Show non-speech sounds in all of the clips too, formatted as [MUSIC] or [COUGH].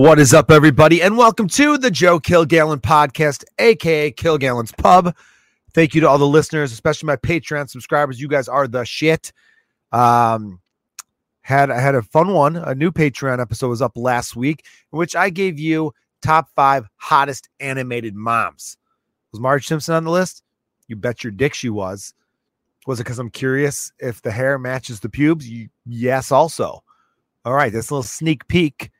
What is up, everybody, and welcome to the Joe Kilgallon podcast, aka Kilgallon's Pub. Thank you to all the listeners, especially my Patreon subscribers. You guys are the shit. Um, had I had a fun one. A new Patreon episode was up last week, in which I gave you top five hottest animated moms. Was Marge Simpson on the list? You bet your dick she was. Was it because I'm curious if the hair matches the pubes? Yes, also. All right, this little sneak peek.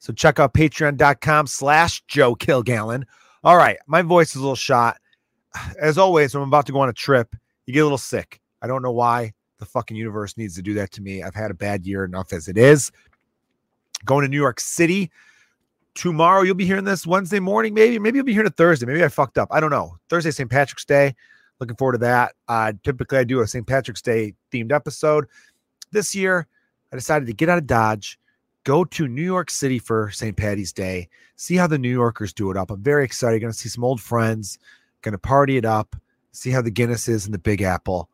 So check out patreon.com slash Joe Kilgallon. All right, my voice is a little shot. As always, I'm about to go on a trip, you get a little sick. I don't know why the fucking universe needs to do that to me. I've had a bad year enough as it is. Going to New York City tomorrow. You'll be hearing this Wednesday morning, maybe. Maybe you'll be hearing it Thursday. Maybe I fucked up. I don't know. Thursday, St. Patrick's Day. Looking forward to that. Uh, typically, I do a St. Patrick's Day themed episode. This year, I decided to get out of Dodge, go to New York City for St. Patty's Day, see how the New Yorkers do it up. I'm very excited. Going to see some old friends, going to party it up, see how the Guinness is in the Big Apple.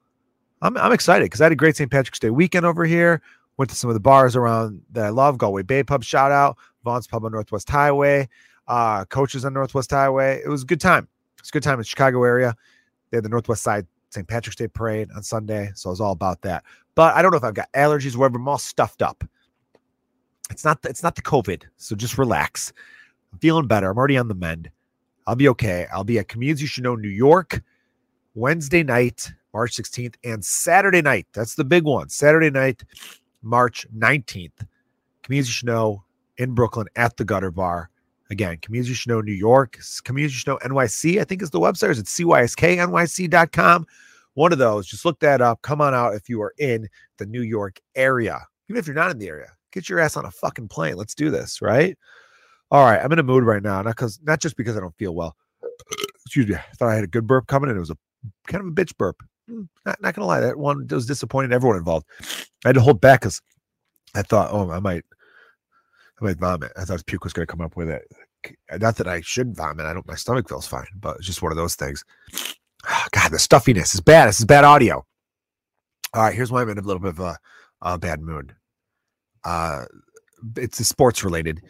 I'm, I'm excited because I had a great St. Patrick's Day weekend over here. Went to some of the bars around that I love. Galway Bay Pub, shout out. Vaughn's Pub on Northwest Highway, uh, Coaches on Northwest Highway. It was a good time. It's a good time in the Chicago area. They had the Northwest Side St. Patrick's Day parade on Sunday, so I was all about that. But I don't know if I've got allergies, or whatever. I'm all stuffed up. It's not. The, it's not the COVID, so just relax. I'm feeling better. I'm already on the mend. I'll be okay. I'll be at Comedians You Should Know New York Wednesday night, March 16th, and Saturday night. That's the big one. Saturday night, March 19th. Comedians You Should Know in Brooklyn at the Gutter Bar. Again, Comedians You Should Know New York, Comedians You Should Know NYC, I think is the website. Is it CYSKNYC.com? One of those. Just look that up. Come on out if you are in the New York area. Even if you're not in the area, get your ass on a fucking plane. Let's do this, right? All right. I'm in a mood right now. Not because not just because I don't feel well. Excuse me. I thought I had a good burp coming and it was a kind of a bitch burp. Hmm, not, not gonna lie, that one was disappointing. Everyone involved. I had to hold back because I thought, oh, I might I might vomit. I thought puke was going to come up with it. Not that I should vomit. I don't. My stomach feels fine, but it's just one of those things. [SIGHS] God, the stuffiness is bad. This is bad audio. All right, here's why I'm in a little bit of a, a bad mood. Uh, it's a sports related.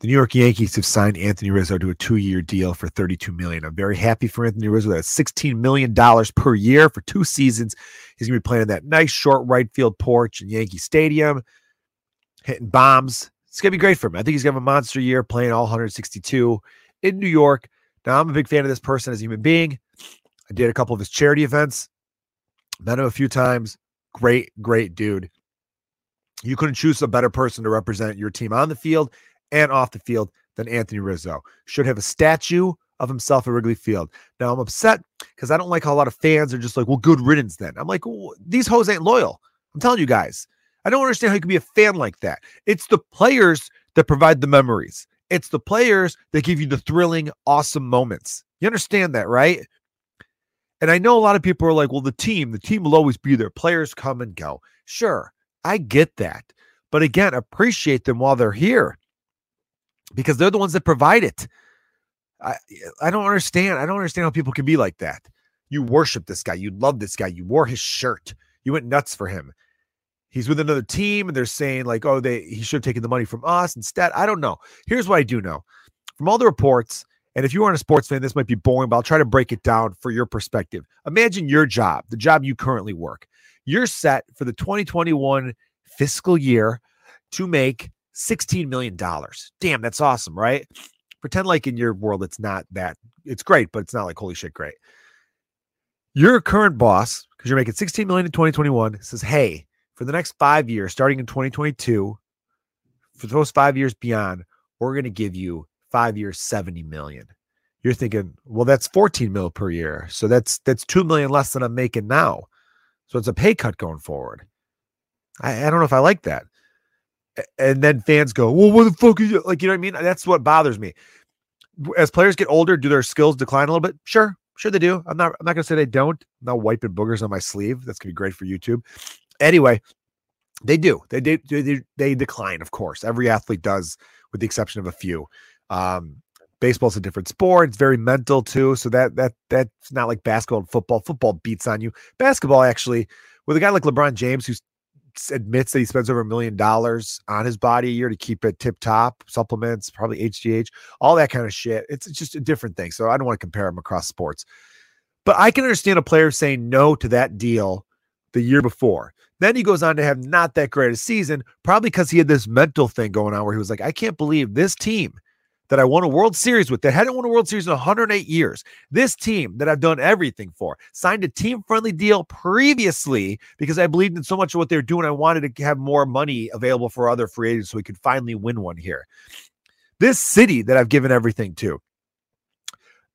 The New York Yankees have signed Anthony Rizzo to a two-year deal for 32 million. I'm very happy for Anthony Rizzo. That's 16 million dollars per year for two seasons. He's gonna be playing in that nice short right field porch in Yankee Stadium, hitting bombs, it's gonna be great for him. I think he's gonna have a monster year playing all 162 in New York. Now I'm a big fan of this person as a human being. I did a couple of his charity events, met him a few times. Great, great dude. You couldn't choose a better person to represent your team on the field and off the field than Anthony Rizzo. Should have a statue of himself at Wrigley Field. Now I'm upset because I don't like how a lot of fans are just like, well, good riddance then. I'm like, these hoes ain't loyal. I'm telling you guys. I don't understand how you can be a fan like that. It's the players that provide the memories. It's the players that give you the thrilling, awesome moments. You understand that, right? And I know a lot of people are like, well, the team, the team will always be there. Players come and go. Sure, I get that. But again, appreciate them while they're here because they're the ones that provide it. I, I don't understand. I don't understand how people can be like that. You worship this guy. You love this guy. You wore his shirt. You went nuts for him he's with another team and they're saying like oh they he should have taken the money from us instead i don't know here's what i do know from all the reports and if you aren't a sports fan this might be boring but i'll try to break it down for your perspective imagine your job the job you currently work you're set for the 2021 fiscal year to make 16 million dollars damn that's awesome right pretend like in your world it's not that it's great but it's not like holy shit great your current boss because you're making 16 million in 2021 says hey for the next five years, starting in 2022, for those five years beyond, we're going to give you five years, 70 million. You're thinking, well, that's 14 mil per year. So that's that's two million less than I'm making now. So it's a pay cut going forward. I, I don't know if I like that. And then fans go, well, what the fuck is you like? You know what I mean? That's what bothers me. As players get older, do their skills decline a little bit? Sure, sure they do. I'm not. I'm not gonna say they don't. I'm not wiping boogers on my sleeve. That's gonna be great for YouTube. Anyway, they do. They, they they they decline, of course. Every athlete does, with the exception of a few. Um, baseball's a different sport. It's very mental too. So that that that's not like basketball and football. Football beats on you. Basketball actually, with a guy like LeBron James, who admits that he spends over a million dollars on his body a year to keep it tip top, supplements, probably HGH, all that kind of shit. It's just a different thing. So I don't want to compare him across sports. But I can understand a player saying no to that deal the year before. Then he goes on to have not that great a season, probably because he had this mental thing going on where he was like, I can't believe this team that I won a World Series with that hadn't won a World Series in 108 years. This team that I've done everything for signed a team friendly deal previously because I believed in so much of what they're doing. I wanted to have more money available for other free agents so we could finally win one here. This city that I've given everything to,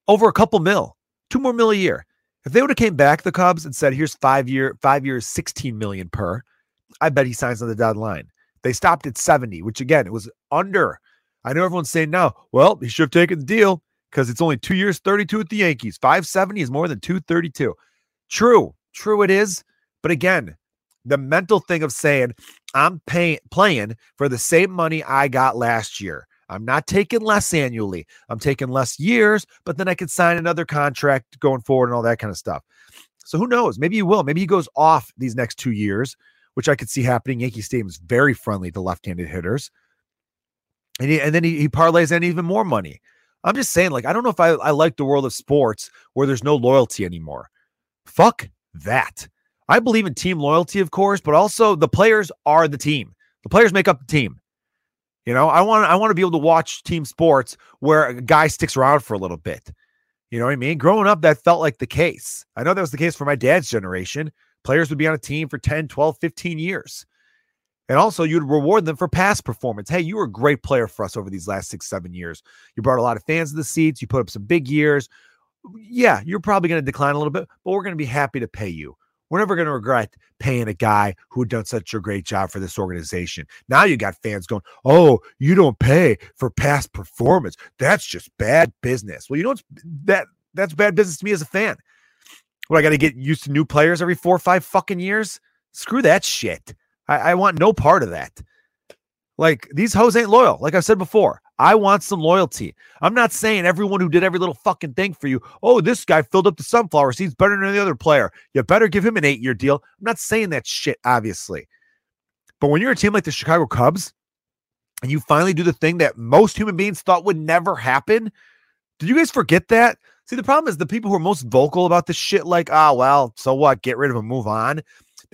over a couple mil, two more mil a year. If they would have came back the Cubs and said, "Here's five year, five years, 16 million per," I bet he signs on the dotted line. They stopped at 70, which again, it was under I know everyone's saying now, well, he should have taken the deal because it's only two years, 32 with the Yankees. 570 is more than 232. True, true it is. But again, the mental thing of saying, I'm paying playing for the same money I got last year. I'm not taking less annually. I'm taking less years, but then I could sign another contract going forward and all that kind of stuff. So who knows? Maybe he will. Maybe he goes off these next two years, which I could see happening. Yankee Stadium is very friendly to left-handed hitters and, he, and then he, he parlays in even more money. I'm just saying, like, I don't know if I, I like the world of sports where there's no loyalty anymore. Fuck that. I believe in team loyalty, of course, but also the players are the team. The players make up the team. You know, I want I want to be able to watch team sports where a guy sticks around for a little bit. You know what I mean? Growing up, that felt like the case. I know that was the case for my dad's generation. Players would be on a team for 10, 12, 15 years. And also, you'd reward them for past performance. Hey, you were a great player for us over these last six, seven years. You brought a lot of fans to the seats. You put up some big years. Yeah, you're probably going to decline a little bit, but we're going to be happy to pay you. We're never going to regret paying a guy who had done such a great job for this organization. Now you got fans going, "Oh, you don't pay for past performance. That's just bad business." Well, you know what's that that's bad business to me as a fan. What I got to get used to new players every four or five fucking years? Screw that shit. I, I want no part of that. Like these hoes ain't loyal. Like I said before, I want some loyalty. I'm not saying everyone who did every little fucking thing for you, oh, this guy filled up the sunflower seeds better than the other player. You better give him an eight year deal. I'm not saying that shit, obviously. But when you're a team like the Chicago Cubs and you finally do the thing that most human beings thought would never happen, did you guys forget that? See, the problem is the people who are most vocal about this shit, like, ah, oh, well, so what? Get rid of him, move on.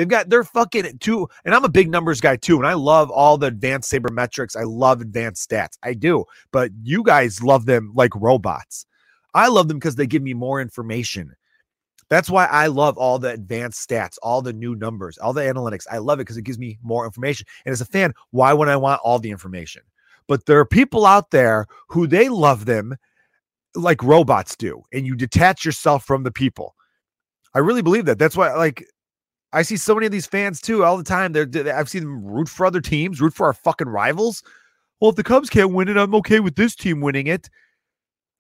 They've got they're fucking two, and I'm a big numbers guy too, and I love all the advanced sabermetrics. I love advanced stats. I do, but you guys love them like robots. I love them because they give me more information. That's why I love all the advanced stats, all the new numbers, all the analytics. I love it because it gives me more information. And as a fan, why would I want all the information? But there are people out there who they love them like robots do, and you detach yourself from the people. I really believe that. That's why, like, I see so many of these fans too all the time. They're, I've seen them root for other teams, root for our fucking rivals. Well, if the Cubs can't win it, I'm okay with this team winning it.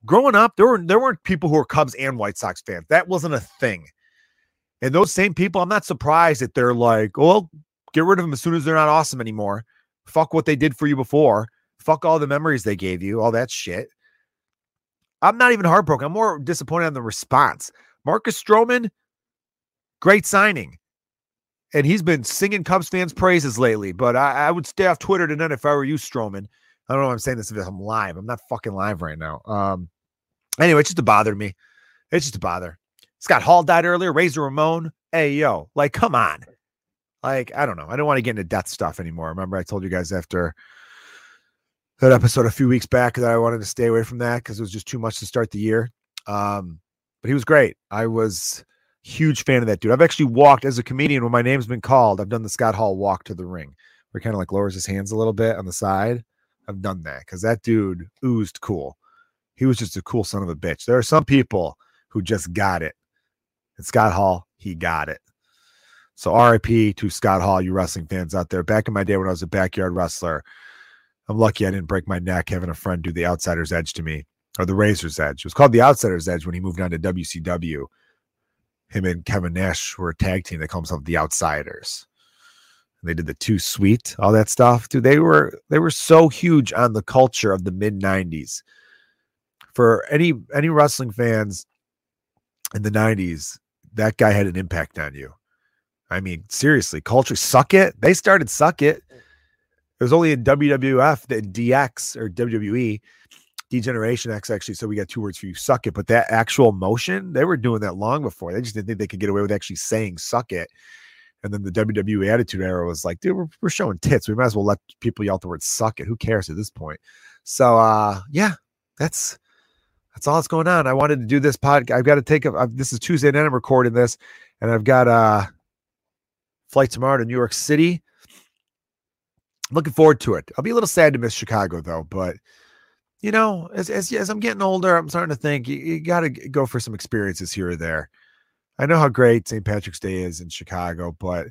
Growing up, there were there weren't people who were Cubs and White Sox fans. That wasn't a thing. And those same people, I'm not surprised that they're like, oh, well, get rid of them as soon as they're not awesome anymore. Fuck what they did for you before. Fuck all the memories they gave you, all that shit. I'm not even heartbroken. I'm more disappointed on the response. Marcus Stroman, great signing and he's been singing Cubs fans' praises lately. But I, I would stay off Twitter tonight if I were you, Stroman. I don't know. I'm saying this if I'm live. I'm not fucking live right now. Um. Anyway, it's just a bother me. It's just a bother. Scott Hall died earlier. Razor Ramon. Hey yo, like come on. Like I don't know. I don't want to get into death stuff anymore. Remember, I told you guys after that episode a few weeks back that I wanted to stay away from that because it was just too much to start the year. Um, but he was great. I was Huge fan of that dude. I've actually walked as a comedian when my name's been called. I've done the Scott Hall walk to the ring, where he kind of like lowers his hands a little bit on the side. I've done that because that dude oozed cool. He was just a cool son of a bitch. There are some people who just got it. And Scott Hall, he got it. So RIP to Scott Hall, you wrestling fans out there. Back in my day when I was a backyard wrestler, I'm lucky I didn't break my neck having a friend do the outsider's edge to me or the razor's edge. It was called the outsider's edge when he moved on to WCW him and Kevin Nash were a tag team. They call themselves the Outsiders. And they did the Too Sweet, all that stuff. Dude, they were they were so huge on the culture of the mid '90s. For any any wrestling fans in the '90s, that guy had an impact on you. I mean, seriously, culture suck it. They started suck it. It was only in WWF, the DX or WWE, D-Generation X actually. So we got two words for you, suck it. But that actual motion, they were doing that long before. They just didn't think they could get away with actually saying suck it. And then the WWE Attitude Era was like, dude, we're, we're showing tits. We might as well let people yell the word suck it. Who cares at this point? So uh yeah, that's that's all that's going on. I wanted to do this podcast. I've got to take a this is Tuesday night. I'm recording this, and I've got uh flight tomorrow to New York City. Looking forward to it. I'll be a little sad to miss Chicago though, but you know, as as, as I'm getting older, I'm starting to think you, you got to go for some experiences here or there. I know how great St. Patrick's Day is in Chicago, but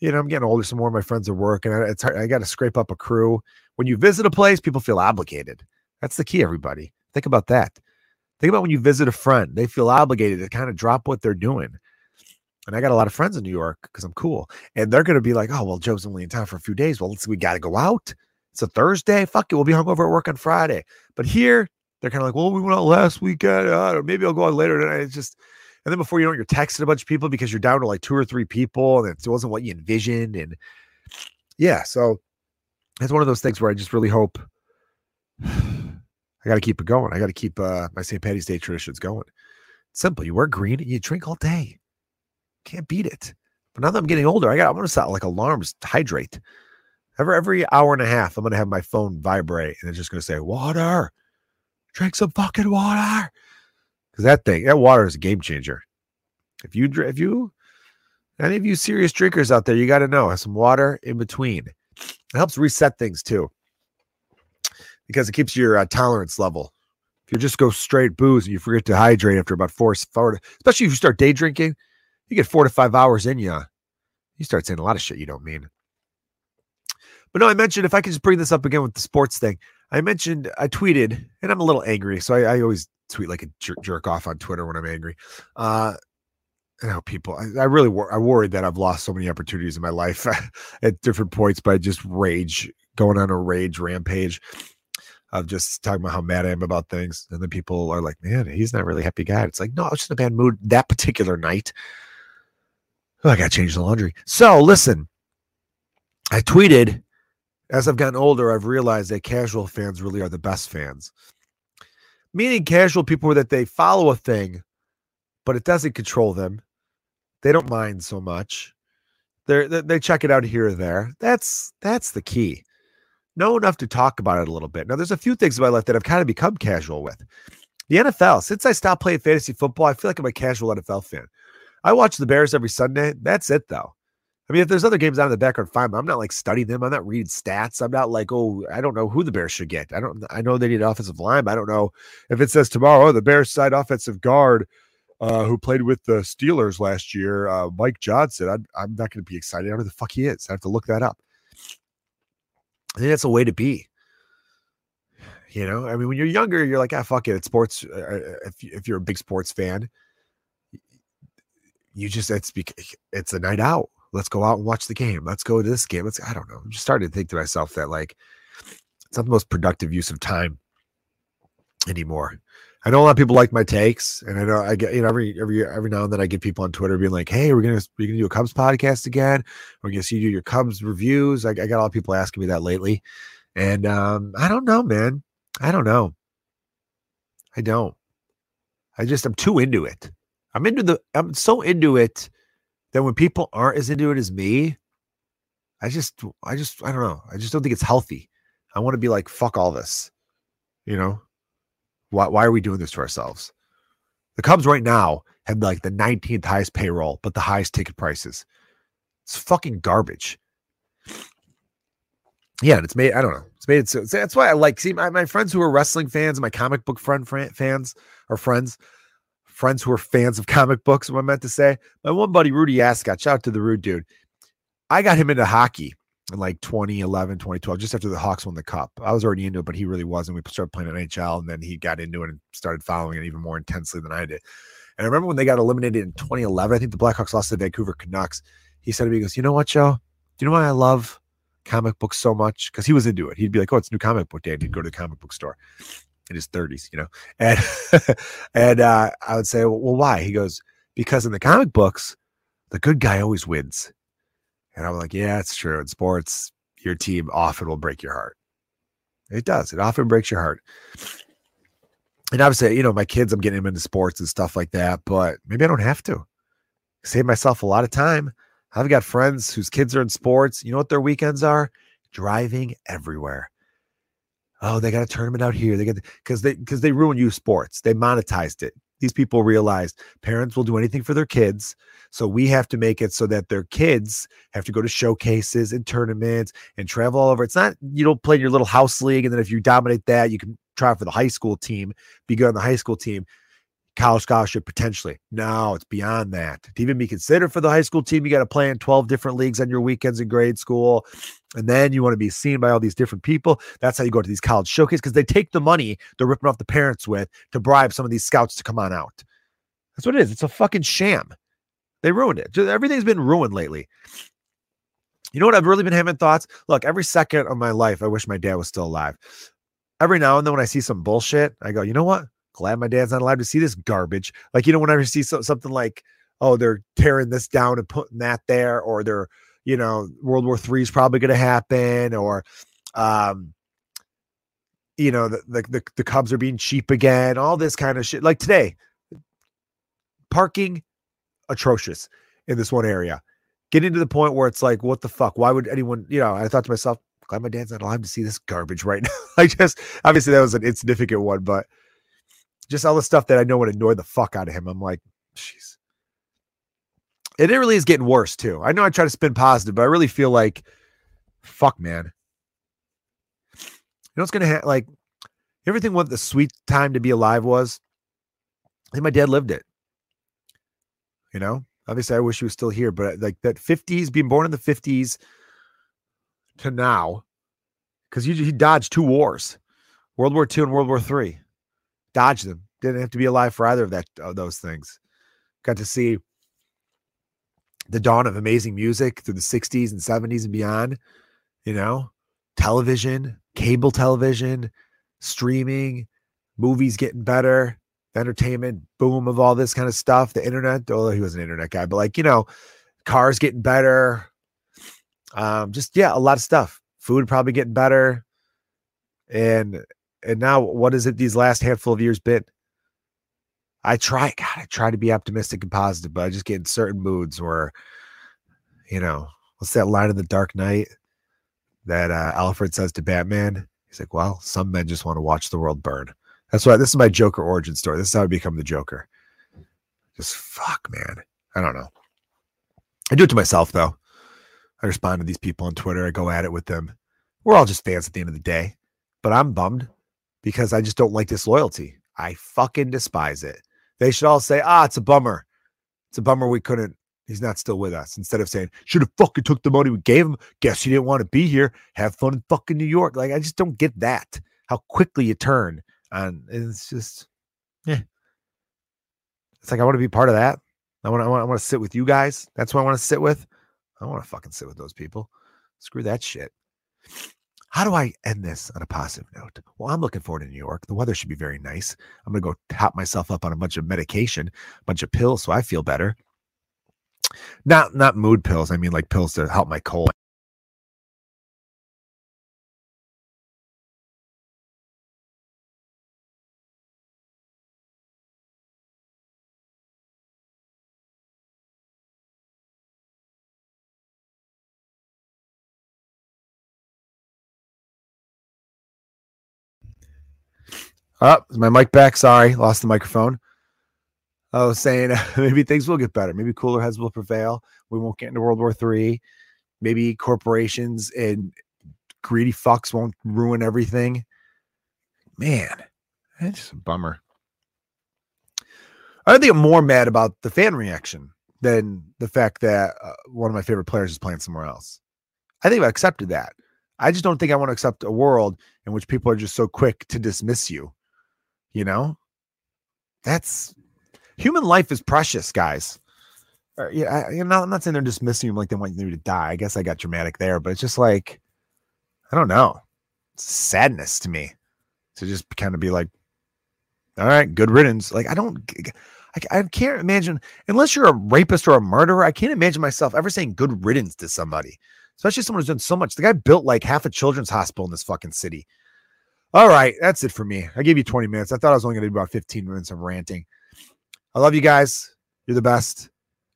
you know, I'm getting older. Some more of my friends are working. It's hard. I got to scrape up a crew. When you visit a place, people feel obligated. That's the key, everybody. Think about that. Think about when you visit a friend, they feel obligated to kind of drop what they're doing and I got a lot of friends in New York because I'm cool. And they're gonna be like, "Oh, well, Joe's only in town for a few days. Well, let's we got to go out. It's a Thursday. Fuck it, we'll be hungover at work on Friday." But here, they're kind of like, "Well, we went out last weekend. Uh, maybe I'll go out later tonight." It's just, and then before you know it, you're texting a bunch of people because you're down to like two or three people, and it wasn't what you envisioned. And yeah, so it's one of those things where I just really hope. I got to keep it going. I got to keep uh, my St. Patty's Day traditions going. simple. You wear green and you drink all day. Can't beat it. But now that I'm getting older, I got I'm gonna set like alarms to hydrate. Every every hour and a half, I'm gonna have my phone vibrate and it's just gonna say, water. Drink some fucking water. Because that thing, that water is a game changer. If you if you any of you serious drinkers out there, you got to know have some water in between. It helps reset things too, because it keeps your uh, tolerance level. If you just go straight booze and you forget to hydrate after about four, four, especially if you start day drinking, you get four to five hours in you, you start saying a lot of shit you don't mean. But no, I mentioned if I could just bring this up again with the sports thing. I mentioned I tweeted, and I'm a little angry, so I, I always tweet like a jerk, jerk, off on Twitter when I'm angry. Uh, know, people, I, I really wor- I worried that I've lost so many opportunities in my life [LAUGHS] at different points by just rage, going on a rage rampage of just talking about how mad I am about things. And then people are like, man, he's not really happy guy. It's like, no, I was just in a bad mood that particular night. Oh, I got to change the laundry. So listen, I tweeted as I've gotten older, I've realized that casual fans really are the best fans. Meaning casual people that they follow a thing, but it doesn't control them. They don't mind so much. They're, they check it out here or there. That's that's the key. Know enough to talk about it a little bit. Now, there's a few things in my life that I've kind of become casual with. The NFL, since I stopped playing fantasy football, I feel like I'm a casual NFL fan. I watch the Bears every Sunday. That's it, though. I mean, if there's other games out in the background, fine. But I'm not like studying them. I'm not reading stats. I'm not like, oh, I don't know who the Bears should get. I don't. I know they need an offensive line, but I don't know if it says tomorrow, oh, the Bears side offensive guard uh, who played with the Steelers last year, uh, Mike Johnson. I'm, I'm not going to be excited. I don't know who the fuck he is. I have to look that up. I think that's a way to be. You know, I mean, when you're younger, you're like, ah, fuck it. It's sports. Uh, uh if if you're a big sports fan, you just it's it's a night out. Let's go out and watch the game. Let's go to this game. Let's I don't know. I'm just starting to think to myself that like it's not the most productive use of time anymore. I know a lot of people like my takes, and I know I get you know every every every now and then I get people on Twitter being like, "Hey, we're gonna we're gonna do a Cubs podcast again. We're gonna see you do your Cubs reviews." I, I got a lot of people asking me that lately, and um, I don't know, man. I don't know. I don't. I just I'm too into it. I'm into the I'm so into it that when people aren't as into it as me, I just I just I don't know. I just don't think it's healthy. I want to be like fuck all this. You know? Why why are we doing this to ourselves? The Cubs right now have like the 19th highest payroll, but the highest ticket prices. It's fucking garbage. Yeah, and it's made. I don't know. It's made it so. That's why I like. See, my, my friends who are wrestling fans, my comic book friend, fans, or friends, friends who are fans of comic books, what I meant to say. My one buddy, Rudy Ascot, shout out to the rude dude. I got him into hockey in like 2011, 2012, just after the Hawks won the cup. I was already into it, but he really wasn't. We started playing NHL and then he got into it and started following it even more intensely than I did. And I remember when they got eliminated in 2011, I think the Blackhawks lost to the Vancouver Canucks. He said to me, he goes, You know what, Joe? Do you know why I love comic books so much? Because he was into it. He'd be like, Oh, it's new comic book day. And he'd go to the comic book store in his 30s, you know. And [LAUGHS] and uh, I would say, well, why? He goes, because in the comic books, the good guy always wins. And I'm like, yeah, it's true. In sports, your team often will break your heart. It does. It often breaks your heart. And obviously, you know, my kids, I'm getting them into sports and stuff like that, but maybe I don't have to. Save myself a lot of time. I've got friends whose kids are in sports. You know what their weekends are? Driving everywhere. Oh, they got a tournament out here. They get because they because they ruin you sports. They monetized it. These people realized parents will do anything for their kids. So we have to make it so that their kids have to go to showcases and tournaments and travel all over. It's not you don't play in your little house league, and then if you dominate that, you can try for the high school team, be good on the high school team college scholarship potentially. No, it's beyond that. To even be considered for the high school team, you got to play in 12 different leagues on your weekends in grade school. And then you want to be seen by all these different people. That's how you go to these college showcases because they take the money they're ripping off the parents with to bribe some of these scouts to come on out. That's what it is. It's a fucking sham. They ruined it. Everything's been ruined lately. You know what? I've really been having thoughts. Look, every second of my life, I wish my dad was still alive. Every now and then, when I see some bullshit, I go, you know what? Glad my dad's not allowed to see this garbage. Like, you know, whenever you see so, something like, oh, they're tearing this down and putting that there, or they're, you know, World War Three is probably going to happen, or, um, you know, the, the, the the Cubs are being cheap again, all this kind of shit. Like today, parking atrocious in this one area. Getting to the point where it's like, what the fuck? Why would anyone, you know, I thought to myself, glad my dad's not alive to see this garbage right [LAUGHS] now. I just obviously that was an insignificant one, but just all the stuff that I know would annoy the fuck out of him. I'm like, jeez. And it really is getting worse too. I know I try to spin positive, but I really feel like, fuck, man. You know what's gonna happen? Like, everything what the sweet time to be alive was? I think my dad lived it. You know, obviously, I wish he was still here, but like that 50s, being born in the 50s to now, because he, he dodged two wars, World War II and World War Three dodged them. Didn't have to be alive for either of that of those things. Got to see the dawn of amazing music through the 60s and 70s and beyond. You know, television, cable television, streaming, movies getting better, entertainment boom of all this kind of stuff. The internet, although he was an internet guy, but like, you know, cars getting better. Um, just yeah, a lot of stuff. Food probably getting better. And and now what is it these last handful of years been? I try, God, I try to be optimistic and positive, but I just get in certain moods where, you know, what's that line in the Dark Knight that uh, Alfred says to Batman? He's like, "Well, some men just want to watch the world burn." That's why this is my Joker origin story. This is how I become the Joker. Just fuck, man. I don't know. I do it to myself though. I respond to these people on Twitter. I go at it with them. We're all just fans at the end of the day, but I'm bummed because I just don't like disloyalty. I fucking despise it. They should all say, ah, it's a bummer. It's a bummer we couldn't. He's not still with us. Instead of saying, should have fucking took the money we gave him. Guess he didn't want to be here. Have fun in fucking New York. Like, I just don't get that. How quickly you turn. And it's just, yeah. It's like, I want to be part of that. I want I want, I want to sit with you guys. That's what I want to sit with. I want to fucking sit with those people. Screw that shit. How do I end this on a positive note? Well, I'm looking forward to New York. The weather should be very nice. I'm going to go top myself up on a bunch of medication, a bunch of pills so I feel better. Not not mood pills. I mean like pills to help my cold. Oh, is my mic back? Sorry, lost the microphone. I was saying [LAUGHS] maybe things will get better. Maybe cooler heads will prevail. We won't get into World War III. Maybe corporations and greedy fucks won't ruin everything. Man, that's a bummer. I think I'm more mad about the fan reaction than the fact that uh, one of my favorite players is playing somewhere else. I think I've accepted that. I just don't think I want to accept a world in which people are just so quick to dismiss you you know, that's human life is precious, guys. Yeah, I, you know, I'm not saying they're dismissing you like they want you to die. I guess I got dramatic there, but it's just like, I don't know, sadness to me to just kind of be like, all right, good riddance. Like I don't, I, I can't imagine unless you're a rapist or a murderer. I can't imagine myself ever saying good riddance to somebody, especially someone who's done so much. The guy built like half a children's hospital in this fucking city. All right, that's it for me. I gave you 20 minutes. I thought I was only going to do about 15 minutes of ranting. I love you guys. You're the best.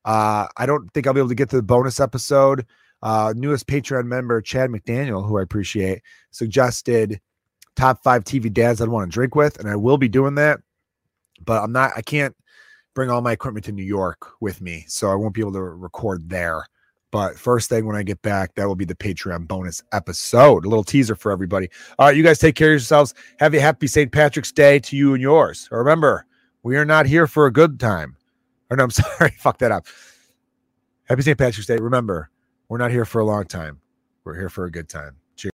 Uh, I don't think I'll be able to get to the bonus episode. Uh, newest Patreon member, Chad McDaniel, who I appreciate, suggested top five TV dads I'd want to drink with, and I will be doing that. But I'm not, I can't bring all my equipment to New York with me, so I won't be able to record there. But first thing when I get back, that will be the Patreon bonus episode. A little teaser for everybody. All right, you guys take care of yourselves. Have a happy St. Patrick's Day to you and yours. Remember, we are not here for a good time. Or no, I'm [LAUGHS] sorry, fuck that up. Happy St. Patrick's Day. Remember, we're not here for a long time. We're here for a good time.